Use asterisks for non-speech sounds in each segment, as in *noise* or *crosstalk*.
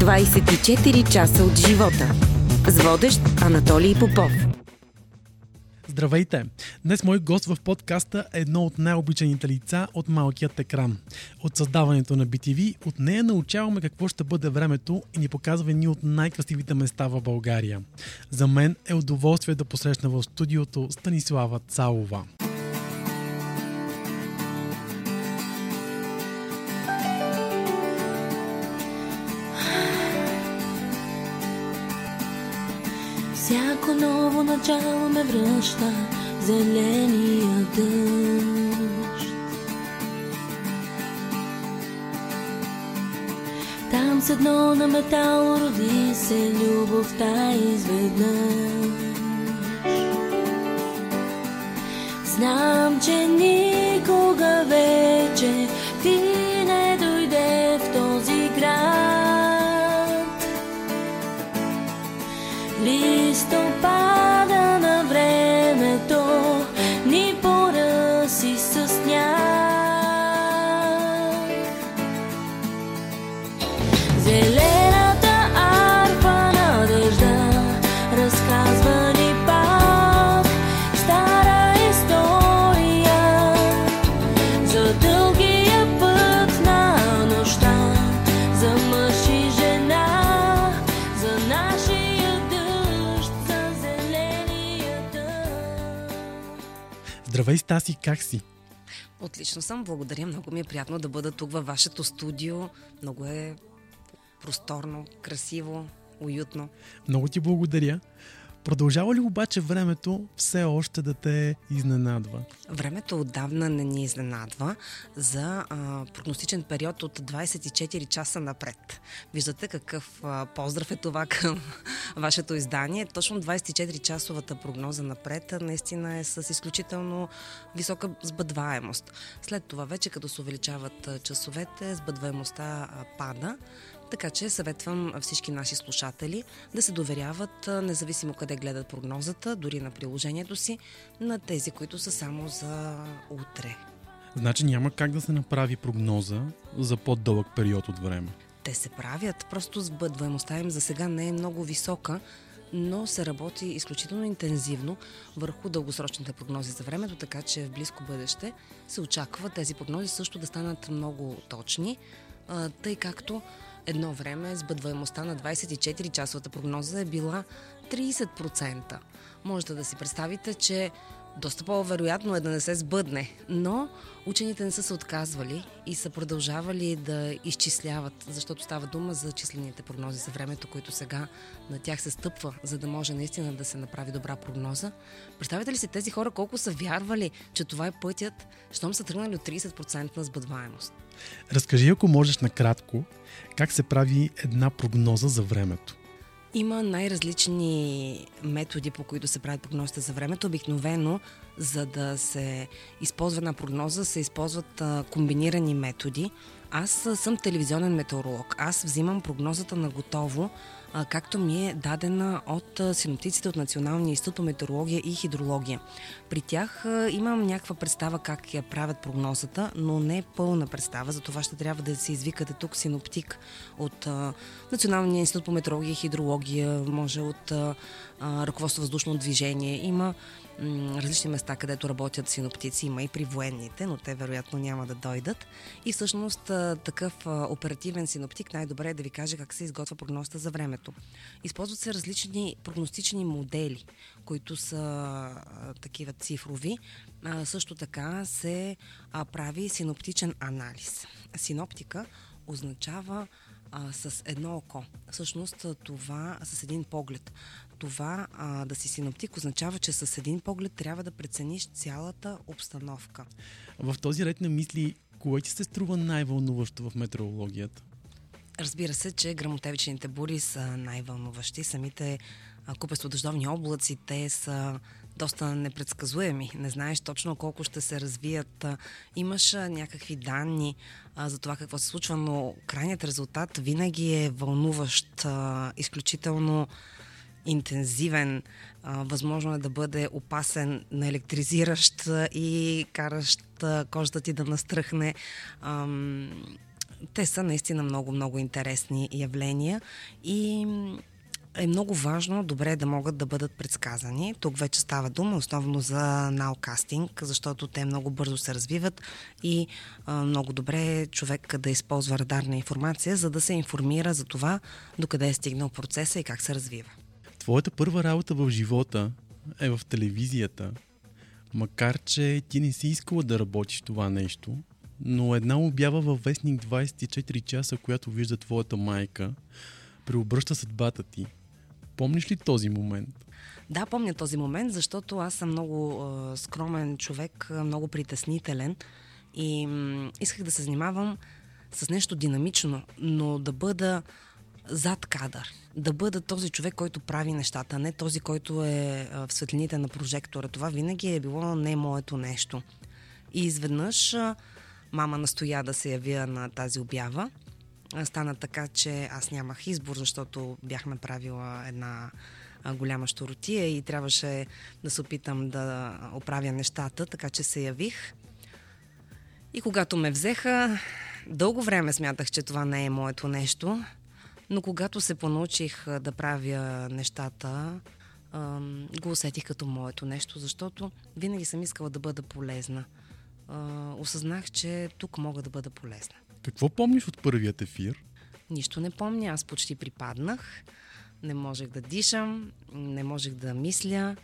24 часа от живота. С водещ Анатолий Попов. Здравейте! Днес мой гост в подкаста е едно от най-обичаните лица от малкият екран. От създаването на BTV, от нея научаваме какво ще бъде времето и ни показва ни от най-красивите места в България. За мен е удоволствие да посрещна в студиото Станислава Цалова. Ново начало ме връща зеления дъжд. Там с едно на метал роди се любовта изведнъж. Знам, че никога вече Стаси, как си? Отлично съм, благодаря. Много ми е приятно да бъда тук във вашето студио. Много е просторно, красиво, уютно. Много ти благодаря. Продължава ли обаче времето все още да те изненадва? Времето отдавна не ни изненадва за а, прогностичен период от 24 часа напред. Виждате какъв а, поздрав е това към *laughs* вашето издание. Точно 24-часовата прогноза напред наистина е с изключително висока сбъдваемост. След това вече, като се увеличават часовете, сбъдваемостта пада. Така че съветвам всички наши слушатели да се доверяват, независимо къде гледат прогнозата, дори на приложението си, на тези, които са само за утре. Значи няма как да се направи прогноза за по-дълъг период от време. Те се правят, просто сбъдваемостта им за сега не е много висока, но се работи изключително интензивно върху дългосрочните прогнози за времето, така че в близко бъдеще се очаква тези прогнози също да станат много точни, тъй както едно време сбъдваемостта на 24-часовата прогноза е била 30%. Можете да си представите, че доста по-вероятно е да не се сбъдне, но учените не са се отказвали и са продължавали да изчисляват, защото става дума за числените прогнози за времето, които сега на тях се стъпва, за да може наистина да се направи добра прогноза. Представете ли си тези хора колко са вярвали, че това е пътят, щом са тръгнали от 30% на сбъдваемост? Разкажи, ако можеш накратко, как се прави една прогноза за времето. Има най-различни методи, по които се правят прогнозите за времето. Обикновено, за да се използва една прогноза, се използват комбинирани методи. Аз съм телевизионен метеоролог. Аз взимам прогнозата на готово, както ми е дадена от синоптиците от Националния институт по метеорология и хидрология. При тях имам някаква представа как я правят прогнозата, но не пълна представа. За това ще трябва да се извикате тук синоптик от Националния институт по метеорология и хидрология, може от ръководство въздушно движение. Има различни места, където работят синоптици, има и при военните, но те вероятно няма да дойдат. И всъщност такъв оперативен синоптик най-добре е да ви каже как се изготвя прогнозата за времето. Използват се различни прогностични модели, които са такива цифрови. Също така се прави синоптичен анализ. Синоптика означава с едно око. Всъщност това с един поглед. Това а, да си синоптик означава, че с един поглед трябва да прецениш цялата обстановка. В този ред на мисли, кое ти се струва най-вълнуващо в метеорологията? Разбира се, че грамотевичните бури са най-вълнуващи. Самите а, купесто-дъждовни облаци, те са доста непредсказуеми. Не знаеш точно колко ще се развият. Имаш някакви данни а, за това какво се случва, но крайният резултат винаги е вълнуващ, а, изключително интензивен, а, възможно е да бъде опасен, наелектризиращ и каращ кожата ти да настръхне. Ам, те са наистина много, много интересни явления и е много важно, добре да могат да бъдат предсказани. Тук вече става дума основно за наукастинг, защото те много бързо се развиват и а, много добре е човек да използва радарна информация, за да се информира за това докъде е стигнал процеса и как се развива. Твоята първа работа в живота е в телевизията. Макар, че ти не си искала да работиш това нещо, но една обява във вестник 24 часа, която вижда твоята майка, преобръща съдбата ти. Помниш ли този момент? Да, помня този момент, защото аз съм много а, скромен човек, много притеснителен и м- исках да се занимавам с нещо динамично, но да бъда зад кадър. Да бъда този човек, който прави нещата, не този, който е в светлините на прожектора. Това винаги е било не моето нещо. И изведнъж мама настоя да се явя на тази обява стана така, че аз нямах избор, защото бях направила една голяма щуротия и трябваше да се опитам да оправя нещата, така че се явих. И когато ме взеха, дълго време смятах, че това не е моето нещо, но когато се понаучих да правя нещата, го усетих като моето нещо, защото винаги съм искала да бъда полезна. Осъзнах, че тук мога да бъда полезна. Какво помниш от първият ефир? Нищо не помня, аз почти припаднах. Не можех да дишам, не можех да мисля.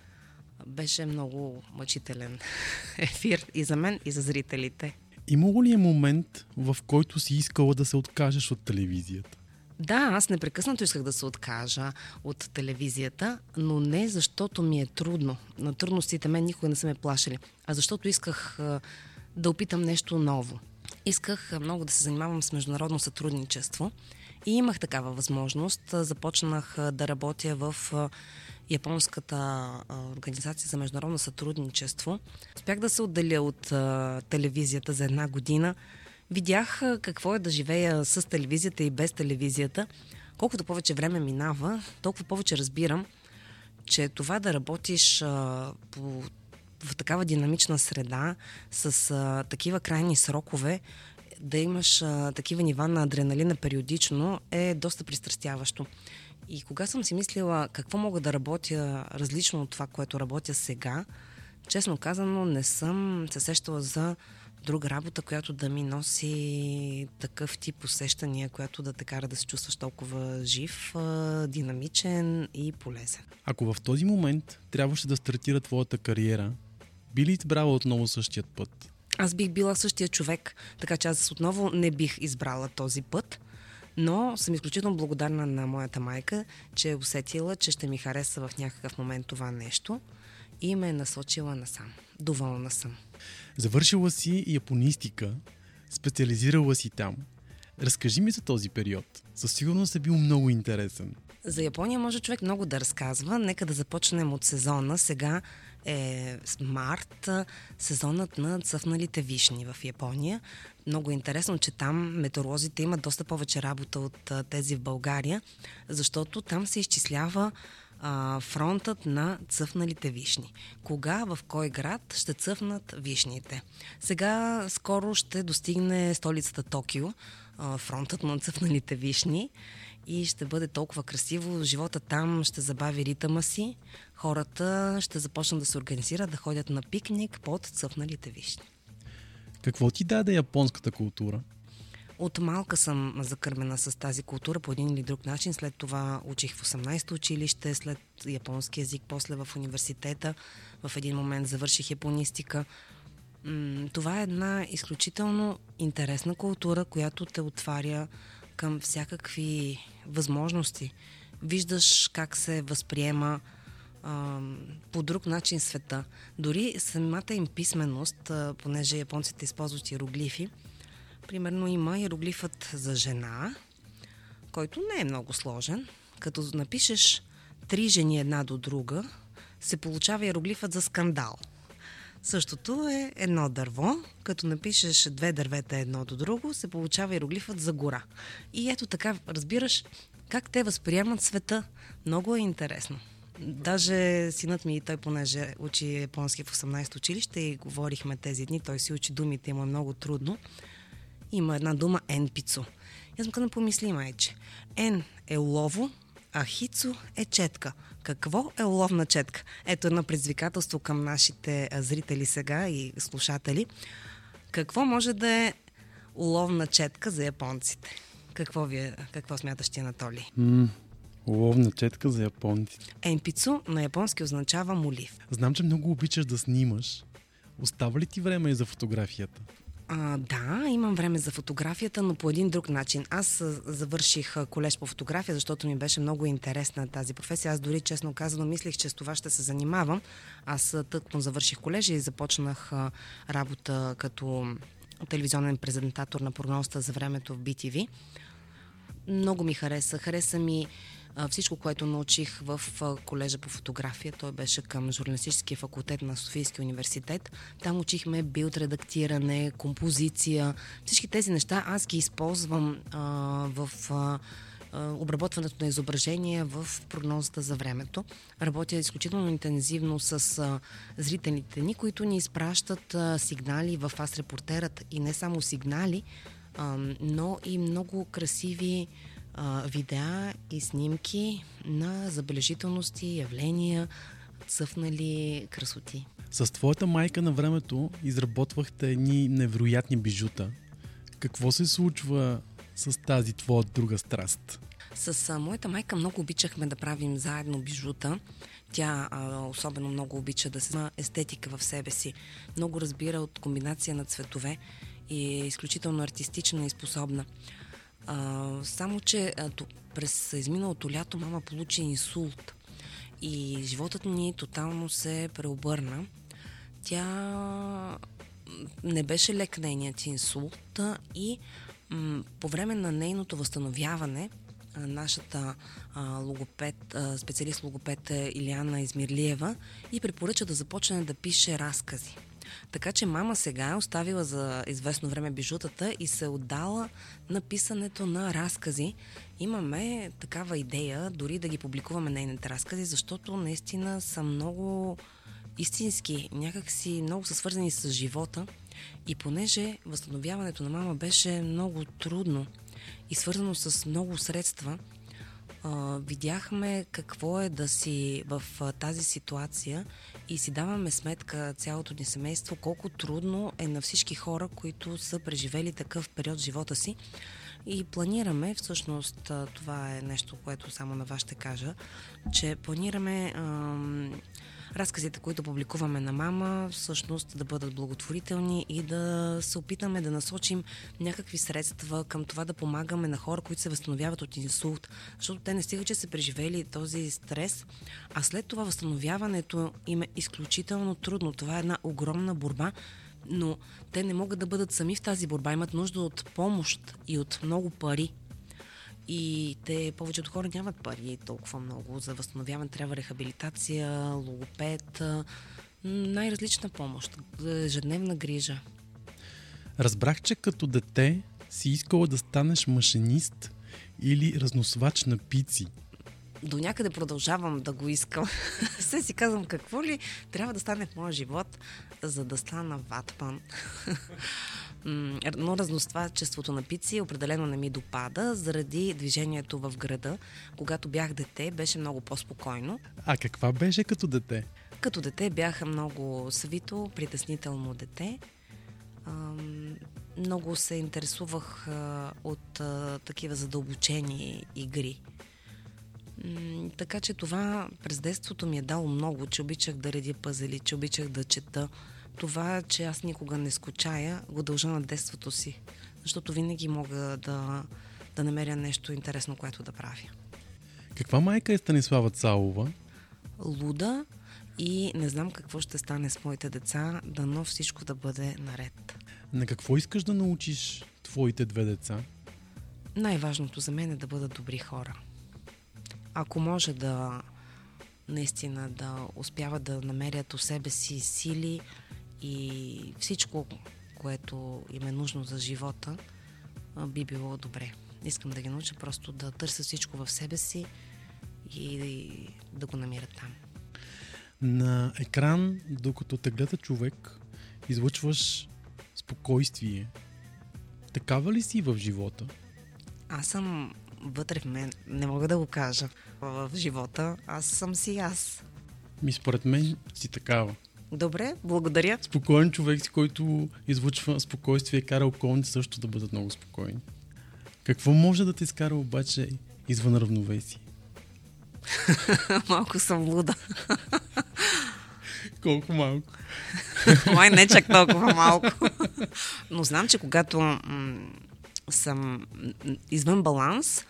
Беше много мъчителен *laughs* ефир и за мен, и за зрителите. Имало ли е момент, в който си искала да се откажеш от телевизията? Да, аз непрекъснато исках да се откажа от телевизията, но не защото ми е трудно. На трудностите мен никога не са ме плашили, а защото исках да опитам нещо ново исках много да се занимавам с международно сътрудничество и имах такава възможност. Започнах да работя в Японската организация за международно сътрудничество. Успях да се отделя от телевизията за една година. Видях какво е да живея с телевизията и без телевизията. Колкото повече време минава, толкова повече разбирам, че това да работиш по в такава динамична среда, с а, такива крайни срокове, да имаш а, такива нива на адреналина периодично е доста пристрастяващо. И кога съм си мислила какво мога да работя различно от това, което работя сега, честно казано не съм се сещала за друга работа, която да ми носи такъв тип усещания, която да те кара да се чувстваш толкова жив, динамичен и полезен. Ако в този момент трябваше да стартира твоята кариера, би ли избрала отново същият път? Аз бих била същия човек, така че аз отново не бих избрала този път. Но съм изключително благодарна на моята майка, че е усетила, че ще ми хареса в някакъв момент това нещо и ме е насочила насам. Доволна съм. Завършила си японистика, специализирала си там. Разкажи ми за този период. Със сигурност е бил много интересен. За Япония може човек много да разказва. Нека да започнем от сезона. Сега е март, сезонът на цъфналите вишни в Япония. Много интересно, че там метеоролозите имат доста повече работа от тези в България, защото там се изчислява а, фронтът на цъфналите вишни. Кога, в кой град ще цъфнат вишните? Сега скоро ще достигне столицата Токио, а, фронтът на цъфналите вишни и ще бъде толкова красиво. Живота там ще забави ритъма си. Хората ще започнат да се организират, да ходят на пикник под цъфналите вишни. Какво ти даде японската култура? От малка съм закърмена с тази култура по един или друг начин. След това учих в 18-то училище, след японски язик, после в университета. В един момент завърших японистика. Това е една изключително интересна култура, която те отваря към всякакви възможности. Виждаш как се възприема по друг начин света. Дори самата им писменост, понеже японците използват иероглифи, примерно има иероглифът за жена, който не е много сложен. Като напишеш три жени една до друга, се получава иероглифът за скандал – Същото е едно дърво. Като напишеш две дървета едно до друго, се получава иероглифът за гора. И ето така разбираш как те възприемат света. Много е интересно. Даже синът ми, той понеже учи японски в 18 училище и говорихме тези дни, той си учи думите, му е много трудно. Има една дума енпицо – И аз му помисли, майче. Н е лово, а Хицо е четка. Какво е ловна четка? Ето едно предизвикателство към нашите зрители сега и слушатели. Какво може да е ловна четка за японците? Какво, вие, какво смяташ ти, Анатолий? М- ловна четка за японците. Енпицу на японски означава молив. Знам, че много обичаш да снимаш. Остава ли ти време и за фотографията? А, да, имам време за фотографията, но по един друг начин. Аз завърших колеж по фотография, защото ми беше много интересна тази професия. Аз дори, честно казано, мислих, че с това ще се занимавам. Аз тъкмо завърших колежа и започнах работа като телевизионен презентатор на прогнозата за времето в BTV. Много ми хареса. Хареса ми всичко, което научих в колежа по фотография. Той беше към журналистическия факултет на Софийския университет. Там учихме билд редактиране, композиция. Всички тези неща аз ги използвам а, в а, обработването на изображения в прогнозата за времето. Работя изключително интензивно с а, зрителите ни, които ни изпращат а, сигнали в Аз репортерът и не само сигнали, а, но и много красиви а, видеа и снимки на забележителности, явления, цъфнали красоти. С твоята майка на времето изработвахте едни невероятни бижута. Какво се случва с тази твоя друга страст? С а, моята майка много обичахме да правим заедно бижута. Тя а, особено много обича да се естетика в себе си. Много разбира от комбинация на цветове и е изключително артистична и способна. А, само, че а, през изминалото лято мама получи инсулт и животът ни тотално се преобърна. Тя не беше лек нейният инсулт и м- по време на нейното възстановяване нашата а, логопед, а, специалист логопед е Илиана Измирлиева и препоръча да започне да пише разкази. Така че мама сега е оставила за известно време бижутата и се е отдала на писането на разкази. Имаме такава идея дори да ги публикуваме нейните разкази, защото наистина са много истински, някакси много са свързани с живота. И понеже възстановяването на мама беше много трудно и свързано с много средства, а, видяхме какво е да си в а, тази ситуация и си даваме сметка цялото ни семейство колко трудно е на всички хора, които са преживели такъв период в живота си. И планираме, всъщност това е нещо, което само на вас ще кажа, че планираме ам, разказите, които публикуваме на мама, всъщност да бъдат благотворителни и да се опитаме да насочим някакви средства към това да помагаме на хора, които се възстановяват от инсулт, защото те не стига, че са преживели този стрес, а след това възстановяването им е изключително трудно. Това е една огромна борба, но те не могат да бъдат сами в тази борба, имат нужда от помощ и от много пари. И те, повечето хора нямат пари толкова много. За възстановяване трябва рехабилитация, логопед, най-различна помощ, ежедневна грижа. Разбрах, че като дете си искала да станеш машинист или разносвач на пици. До някъде продължавам да го искам. *laughs* Се си казвам, какво ли трябва да стане в моя живот, за да стана ватман. *laughs* но разноствачеството на пици определено не ми допада заради движението в града. Когато бях дете, беше много по-спокойно. А каква беше като дете? Като дете бях много свито, притеснително дете. Много се интересувах от такива задълбочени игри. Така че това през детството ми е дало много, че обичах да редя пъзели, че обичах да чета, това, че аз никога не скучая, го дължа на детството си. Защото винаги мога да, да намеря нещо интересно, което да правя. Каква майка е Станислава Цалова? Луда и не знам какво ще стане с моите деца, дано всичко да бъде наред. На какво искаш да научиш твоите две деца? Най-важното за мен е да бъдат добри хора. Ако може да наистина да успяват да намерят у себе си сили, и всичко, което им е нужно за живота, би било добре. Искам да ги науча просто да търсят всичко в себе си и да го намират там. На екран, докато те гледа човек, излъчваш спокойствие. Такава ли си в живота? Аз съм вътре в мен, не мога да го кажа. В живота аз съм си аз. Ми според мен си такава. Добре, благодаря. Спокоен човек си, който излучва спокойствие кара околните също да бъдат много спокойни. Какво може да те изкара обаче извън равновесие? *laughs* Малко съм луда. *laughs* Колко малко? *laughs* Май не чак толкова малко. Но знам, че когато м- съм извън баланс,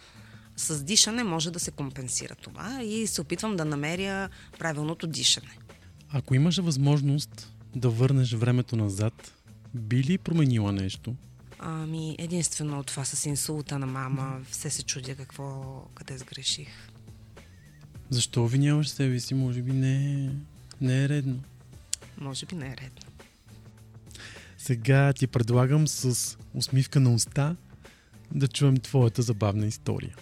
с дишане може да се компенсира това и се опитвам да намеря правилното дишане. Ако имаше възможност да върнеш времето назад, би ли променила нещо? Ами, единствено това с инсулта на мама, все се чудя какво, къде сгреших. Защо обвиняваш себе си? Може би не, не е редно. Може би не е редно. Сега ти предлагам с усмивка на уста да чуем твоята забавна история.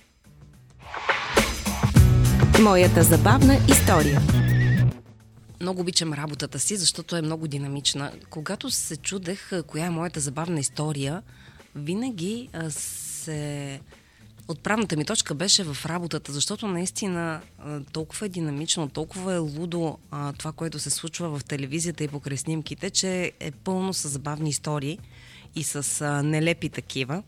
Моята забавна история. Много обичам работата си, защото е много динамична. Когато се чудех коя е моята забавна история, винаги се... Отправната ми точка беше в работата, защото наистина толкова е динамично, толкова е лудо а, това, което се случва в телевизията и покрай снимките, че е пълно с забавни истории и с а, нелепи такива.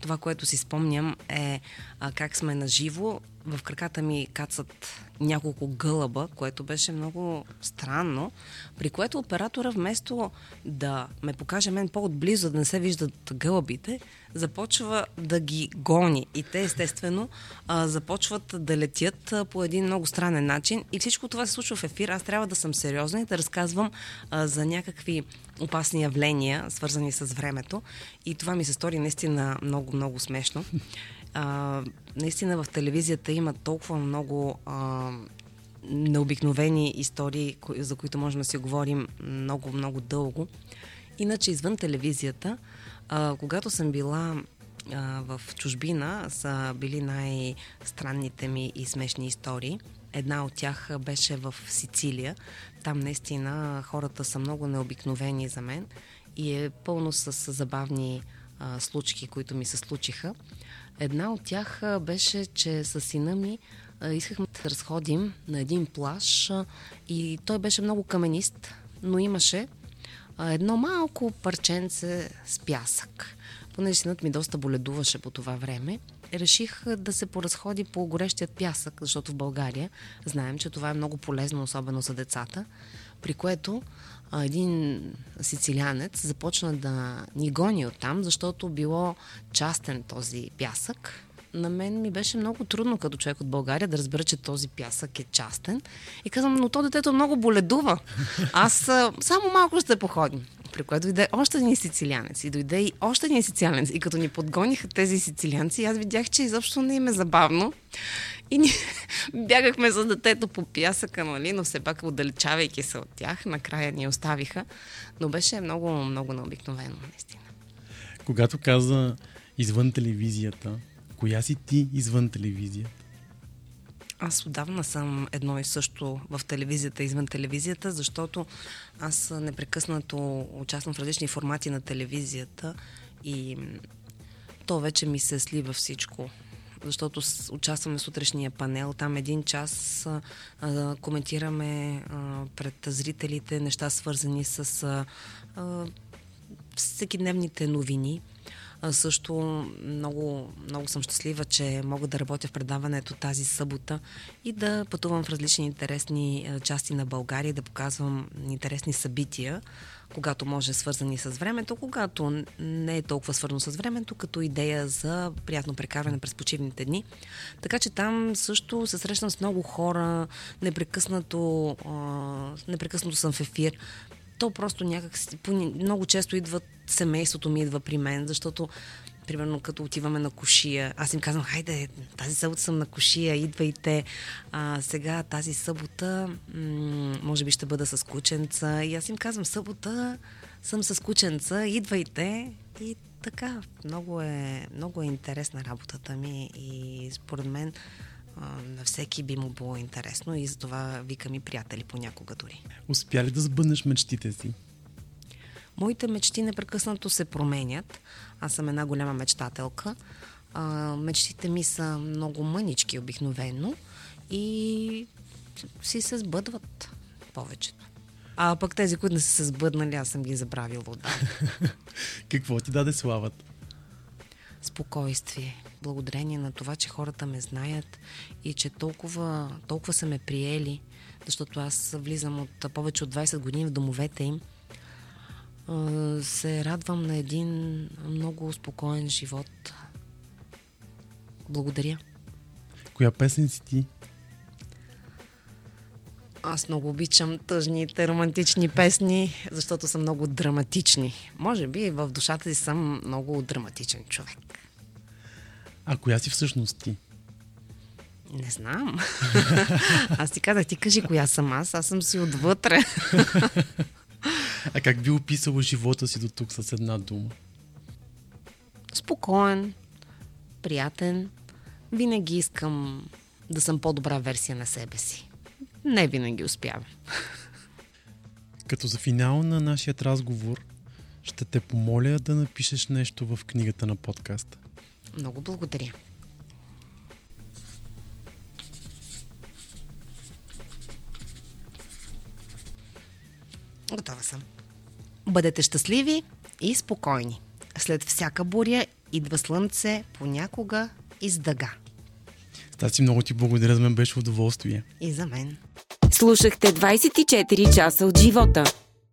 Това, което си спомням е а, как сме на живо. В краката ми кацат няколко гълъба, което беше много странно, при което оператора вместо да ме покаже мен по-отблизо, да не се виждат гълъбите, започва да ги гони. И те, естествено, а, започват да летят а, по един много странен начин. И всичко това се случва в ефир. Аз трябва да съм сериозна и да разказвам а, за някакви опасни явления, свързани с времето. И това ми се стори наистина много, много смешно. А, наистина в телевизията има толкова много а, необикновени истории, за които можем да си говорим много, много дълго. Иначе извън телевизията, а, когато съм била а, в чужбина, са били най-странните ми и смешни истории. Една от тях беше в Сицилия. Там наистина хората са много необикновени за мен и е пълно с забавни а, случки, които ми се случиха. Една от тях беше, че с сина ми а, искахме да разходим на един плаж а, и той беше много каменист, но имаше едно малко парченце с пясък. Понеже синът ми доста боледуваше по това време, реших да се поразходи по горещият пясък, защото в България знаем, че това е много полезно, особено за децата, при което един сицилянец започна да ни гони оттам, защото било частен този пясък. На мен ми беше много трудно като човек от България да разбера, че този пясък е частен. И казвам, но то детето много боледува. Аз само малко ще походим. При което дойде още един сицилианец и дойде и още един сицилианец. И като ни подгониха тези сицилианци, аз видях, че изобщо не им е забавно. И ние *laughs* бягахме за детето по пясъка, нали, но все пак отдалечавайки се от тях, накрая ни оставиха. Но беше много, много необикновено, наистина. Когато каза извън телевизията, коя си ти извън телевизията? Аз отдавна съм едно и също в телевизията, извън телевизията, защото аз непрекъснато участвам в различни формати на телевизията и то вече ми се слива всичко. Защото участваме в сутрешния панел, там един час а, коментираме а, пред зрителите неща свързани с а, всекидневните новини. Също много, много съм щастлива, че мога да работя в предаването тази събота и да пътувам в различни интересни части на България, да показвам интересни събития, когато може свързани с времето, когато не е толкова свързано с времето, като идея за приятно прекарване през почивните дни. Така че там също се срещам с много хора, непрекъснато, непрекъснато съм в ефир то просто някак много често идват, семейството ми идва при мен, защото примерно като отиваме на кошия, аз им казвам, хайде, тази събота съм на кошия, идвайте. А, сега тази събота, м- може би ще бъда с кученца. И аз им казвам, събота съм с кученца, идвайте. И така, много е, много е интересна работата ми и според мен на всеки би му било интересно и затова викам и приятели понякога дори. Успя ли да сбъднеш мечтите си? Моите мечти непрекъснато се променят. Аз съм една голяма мечтателка. А, мечтите ми са много мънички обикновено и си се сбъдват повечето. А пък тези, които не са се сбъднали, аз съм ги забравила отдавна. *laughs* Какво ти даде славата? спокойствие. Благодарение на това, че хората ме знаят и че толкова, толкова са ме приели, защото аз влизам от повече от 20 години в домовете им, се радвам на един много спокоен живот. Благодаря. Коя песен си ти? Аз много обичам тъжните романтични песни, защото са много драматични. Може би в душата си съм много драматичен човек. А коя си всъщност ти? Не знам. *laughs* Аз ти казах, ти кажи коя съм аз, аз съм си отвътре. *laughs* А как би описала живота си до тук с една дума? Спокоен, приятен. Винаги искам да съм по-добра версия на себе си. Не винаги успявам. *laughs* Като за финал на нашия разговор, ще те помоля да напишеш нещо в книгата на подкаста. Много благодаря. Готова съм. Бъдете щастливи и спокойни. След всяка буря идва слънце, понякога и с дъга. Стаси, много ти благодаря, за мен беше удоволствие. И за мен. Слушахте 24 часа от живота.